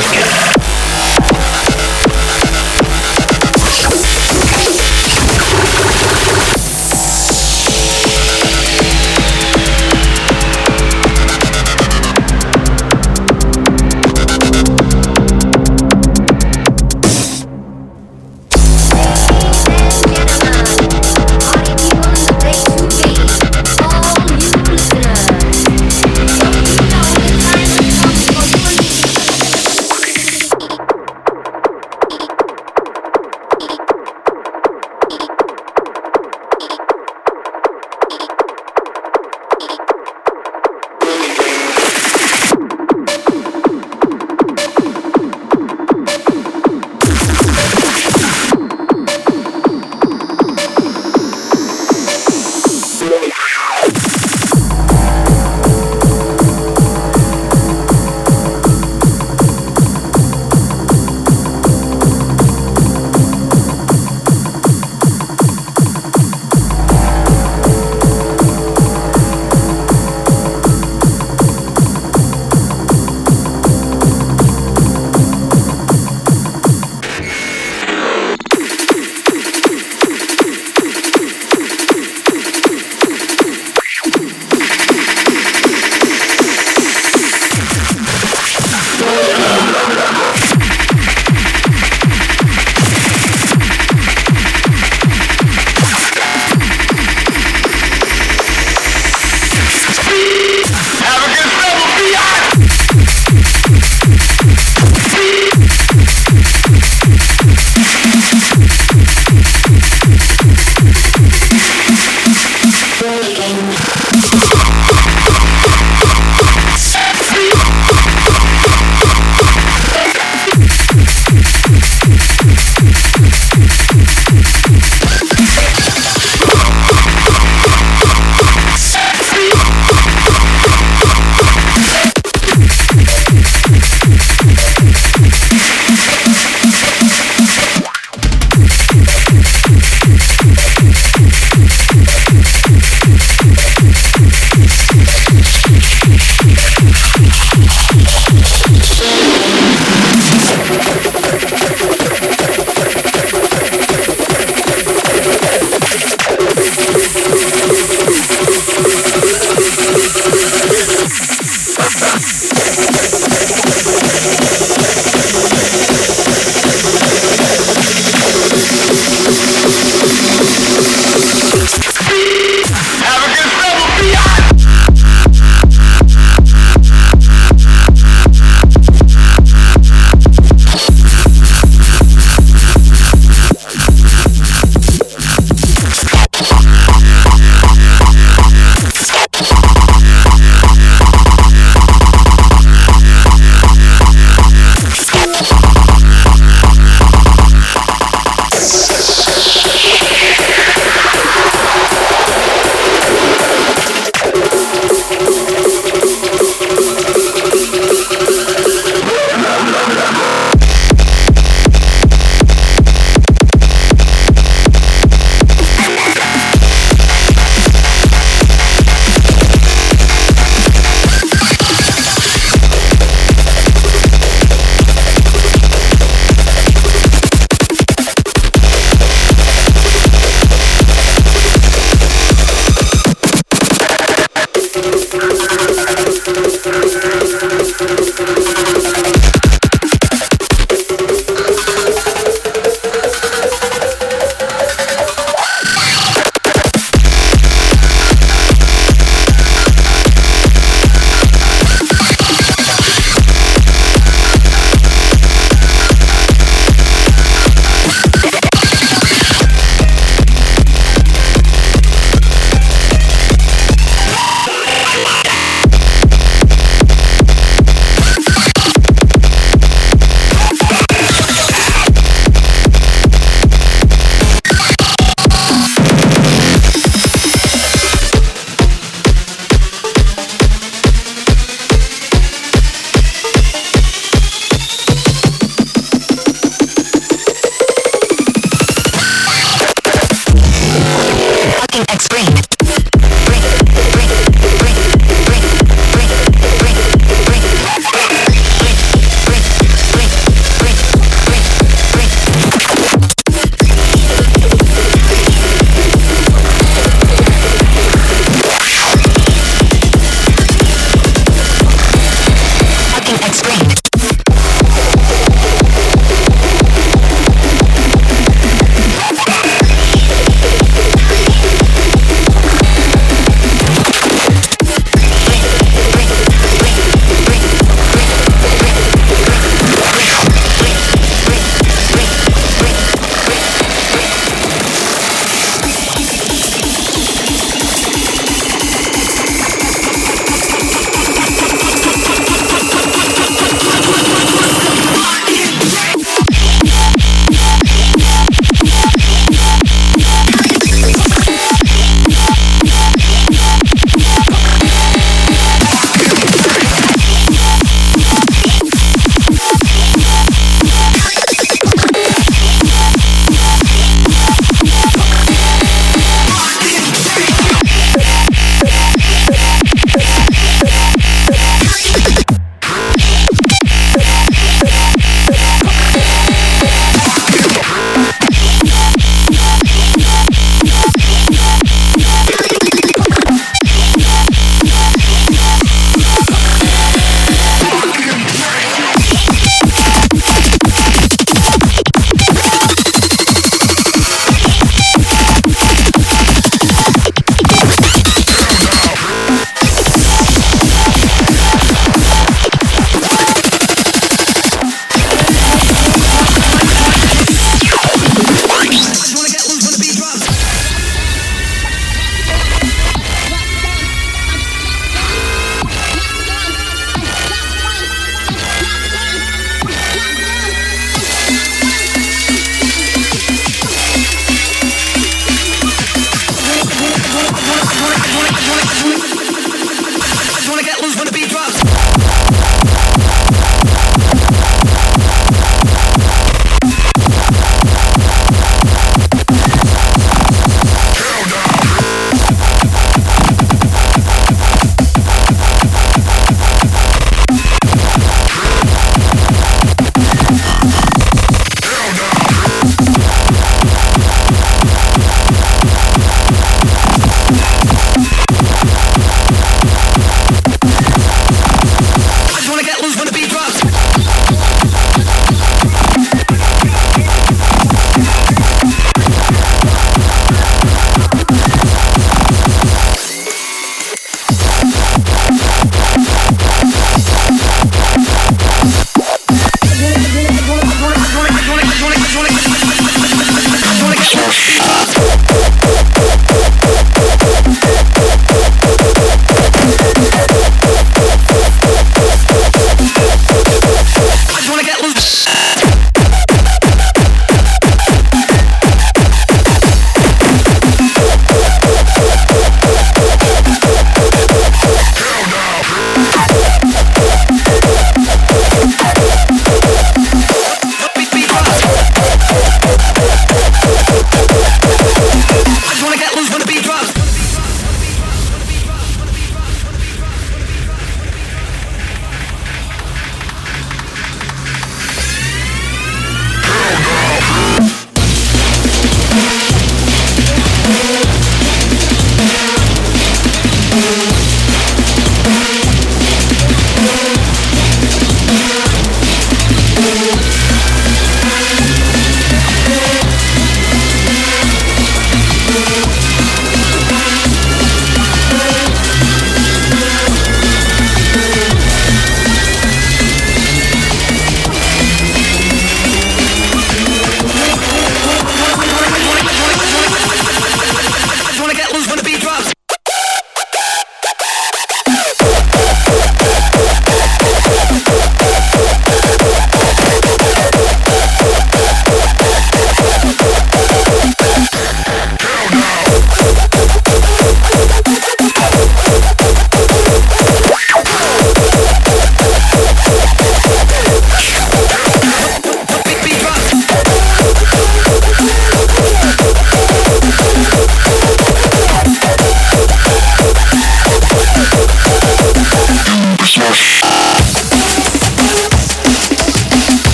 Gracias.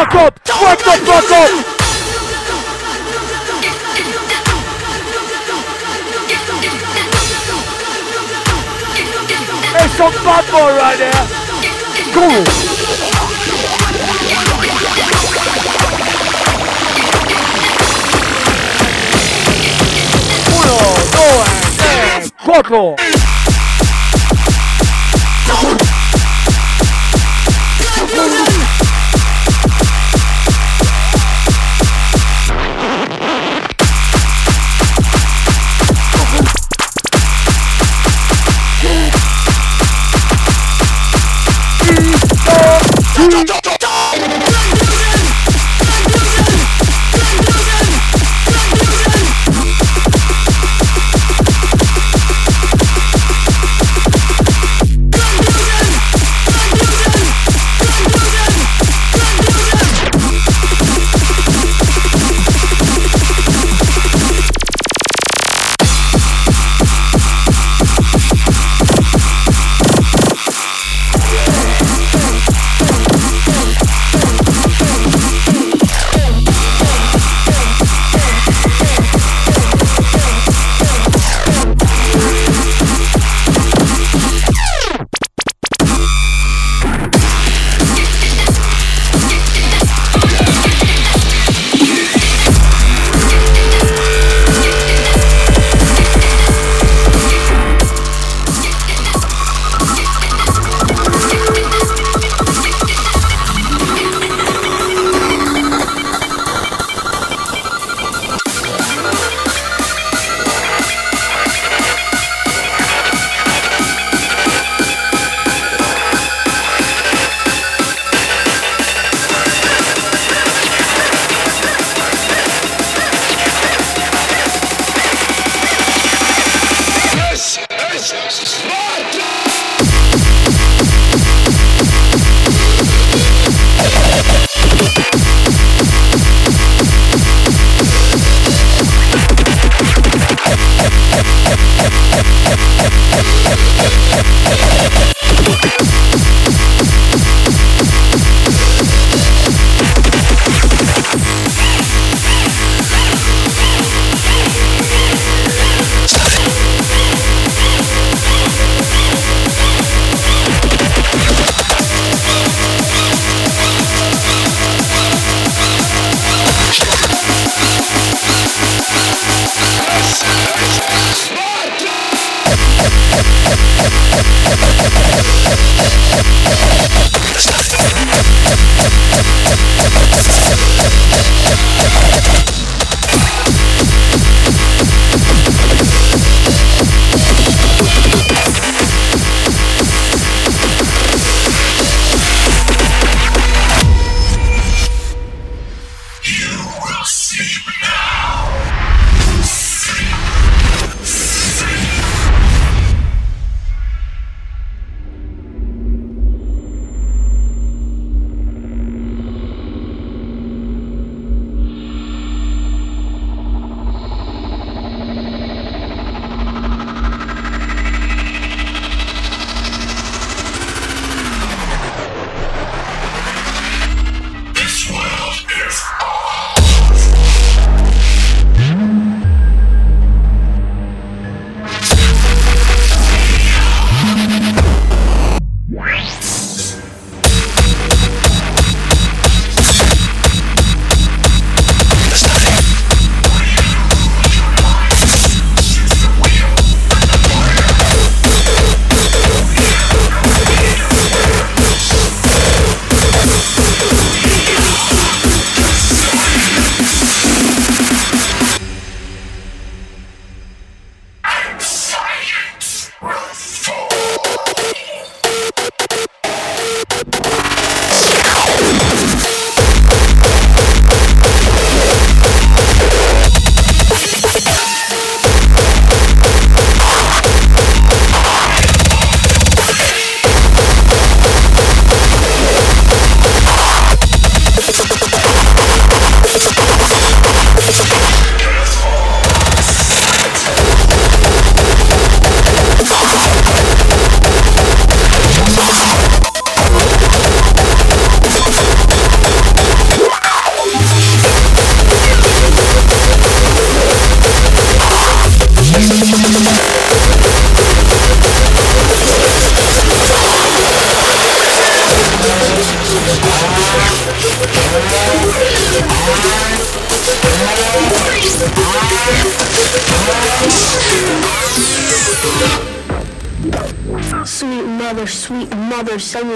Fuck up! Wake the fuck up! There's some bad boy right there! Go! Uno, due, tre, quattro! Don't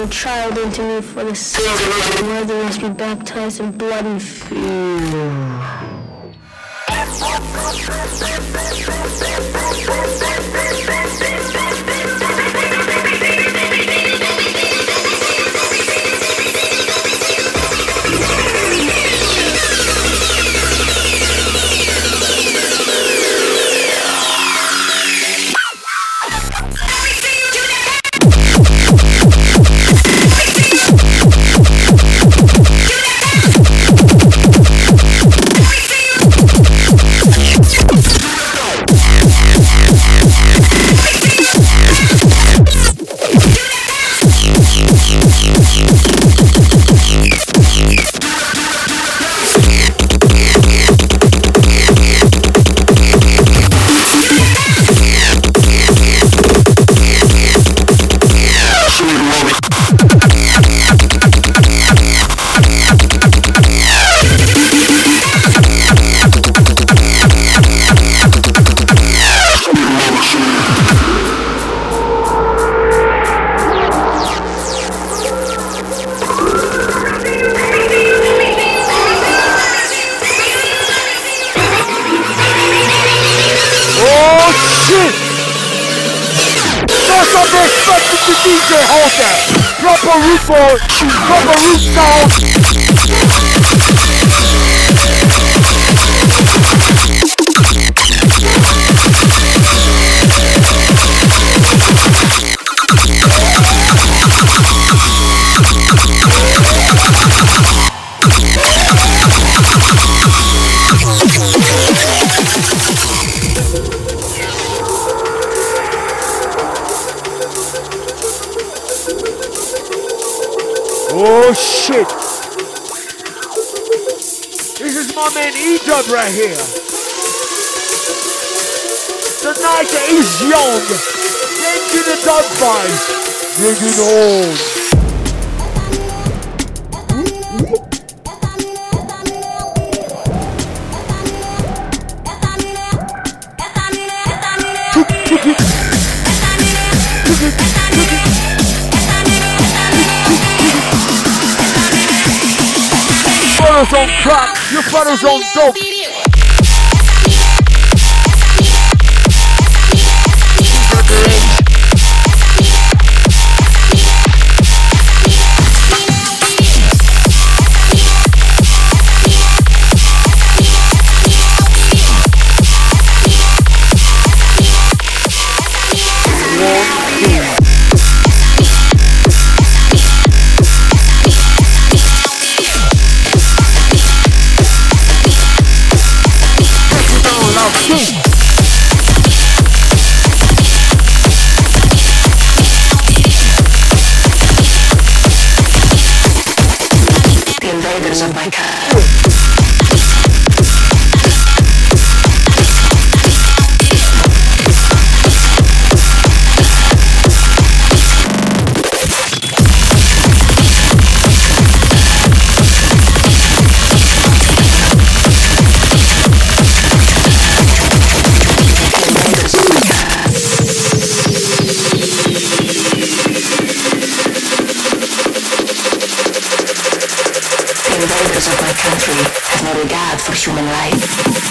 mother, child into me for the sins of the worthy must be baptized in blood and fear. for Rubber Roof Sound. Right here. The night is young. Into the dog fight. Bringing home. Your on crack, your father's on dope. human life.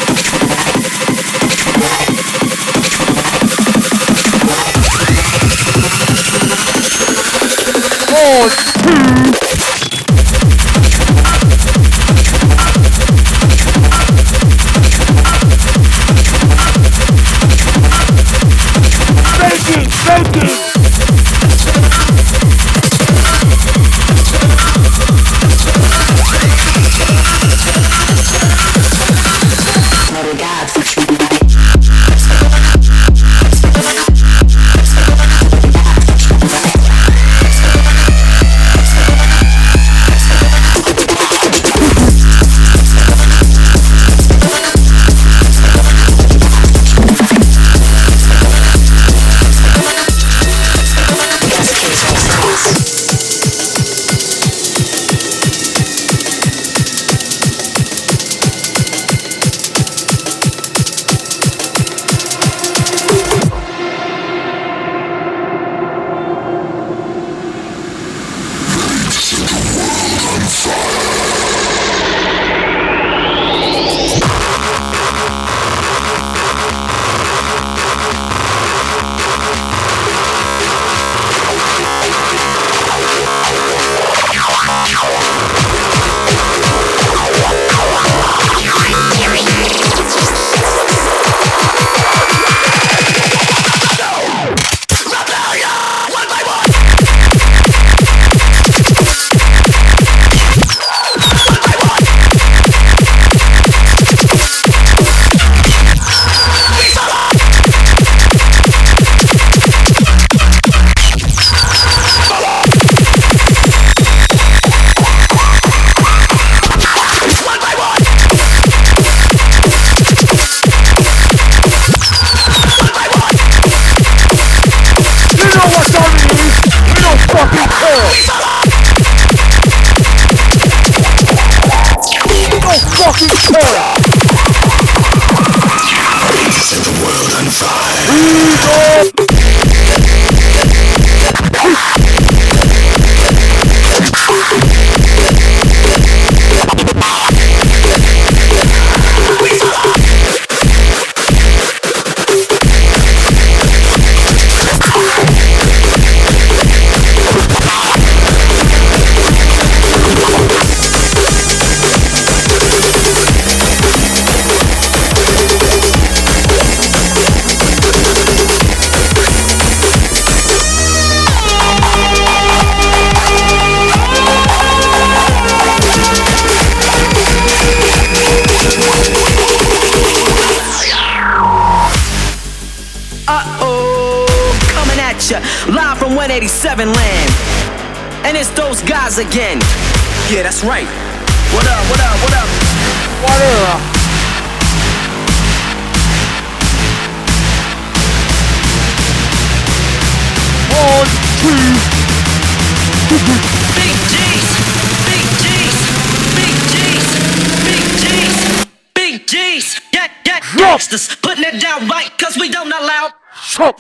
187 land. And it's those guys again. Yeah, that's right. What up, what up, what up? What up? One, two. Big G's, big G's, big G's, big G's, big G's. Yeah, yeah, gangsters. Putting it down right, cause we don't allow. Shut.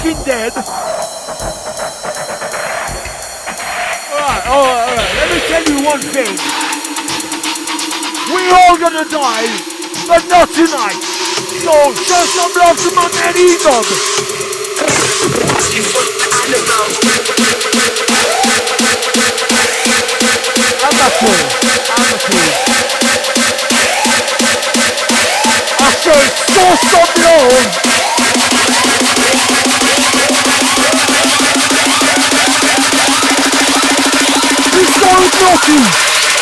Fucking dead? Alright, alright, alright. Let me tell you one thing. We're all gonna die, but not tonight. So show some love to my man. I'm not cool. I said, show some love. Going naughty.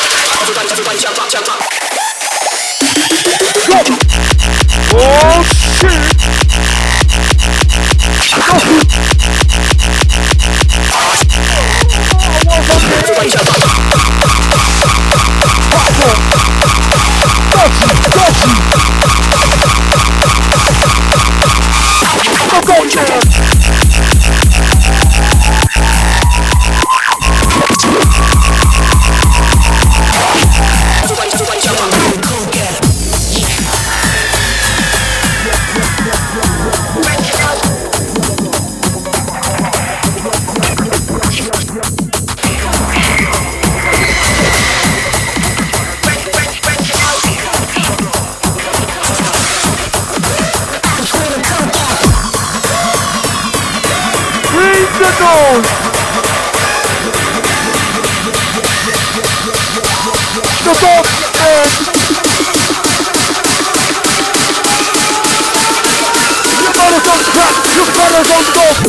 Go. Oh shit. Naughty. Naughty, naughty. Go, go, man. Bring the nose. The dog man. Your mother's on crack. Your mother's on dope.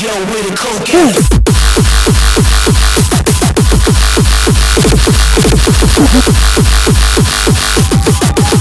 Yo, where the coke at? Yo, where the coke at? Yo, where the coke at? Hell yeah.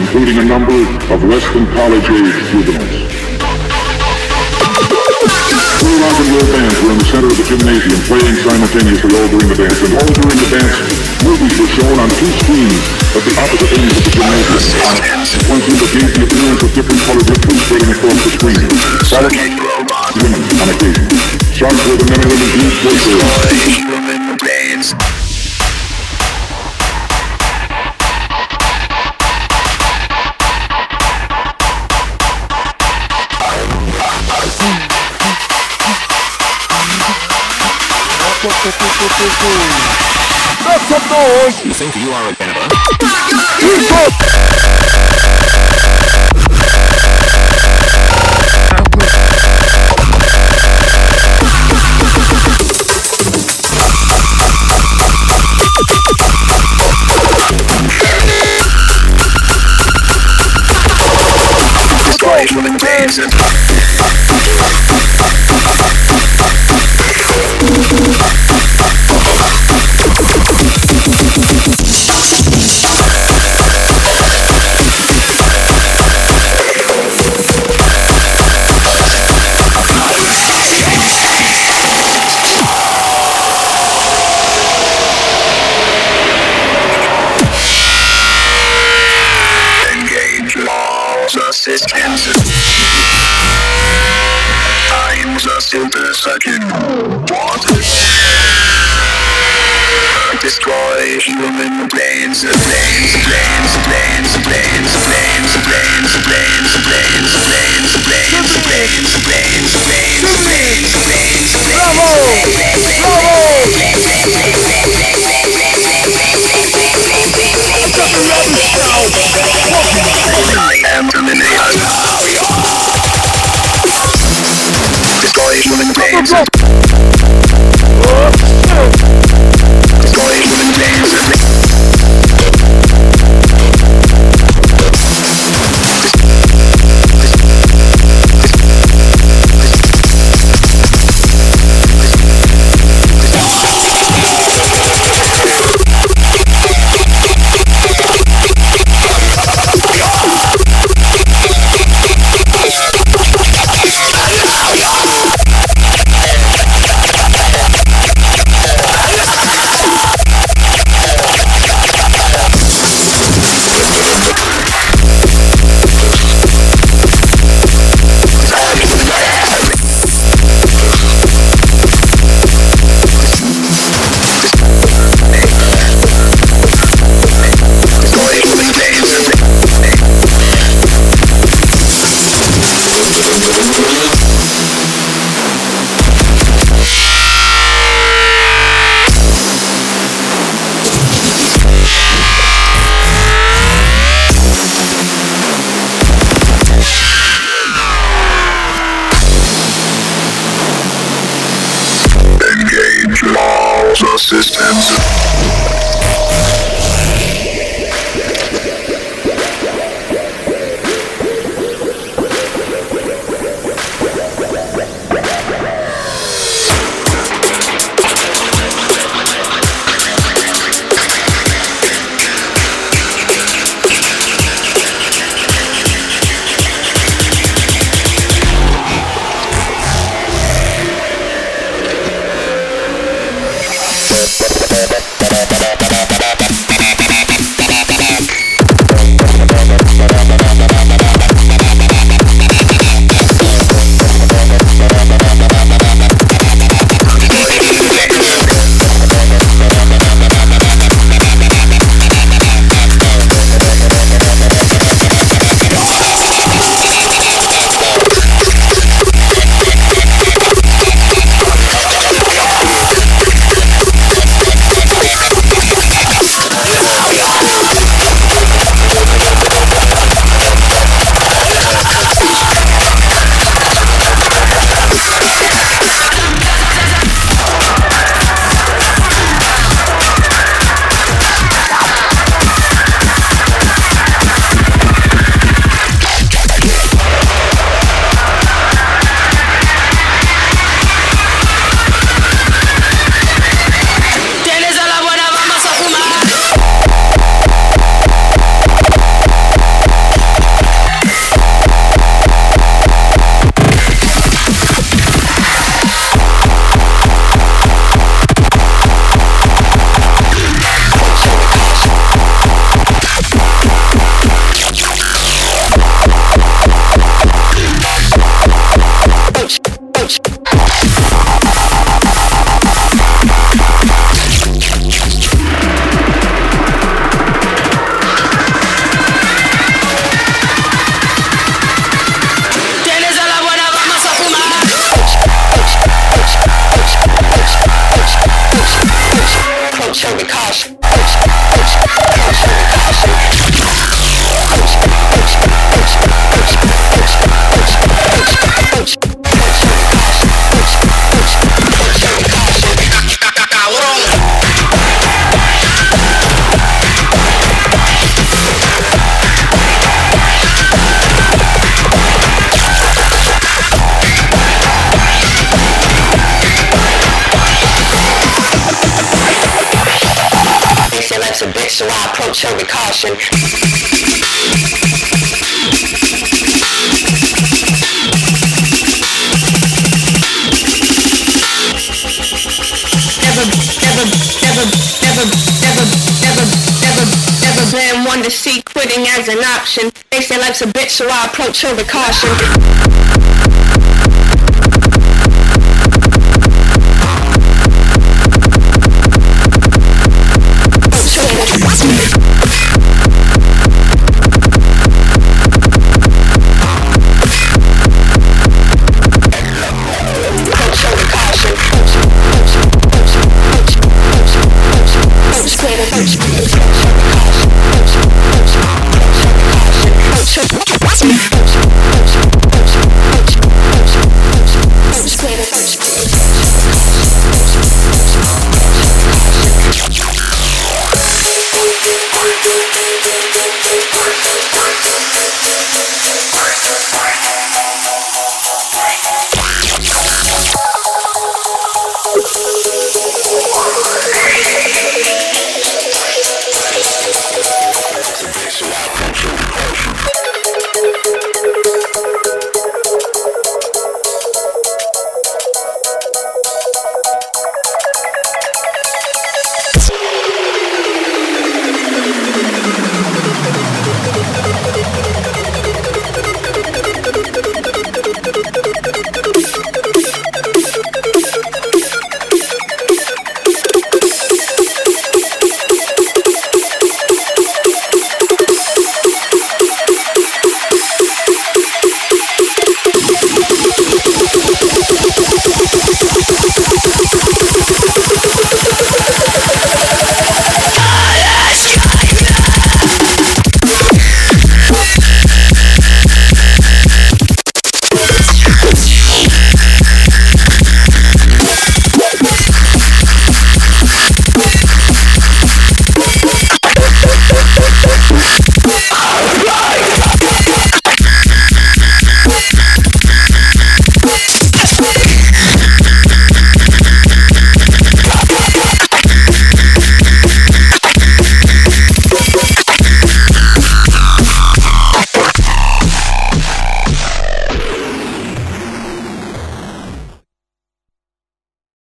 Including a number of less than college-age juveniles. Three rock and roll bands were in the center of the gymnasium playing simultaneously all during the dance, and all during the dance, movies were shown on two screens at the opposite ends of the gymnasium. One scene that gave the appearance of different colored liquids spreading across the screen. Silent women on occasion. Shots where the men and women used voices. Make some noise! You think you up! Engage どうぞ。Approach caution. Never, never, never, never, never, never, never, never been one to see quitting as an option. They say life's a bitch, so I approach her with caution. She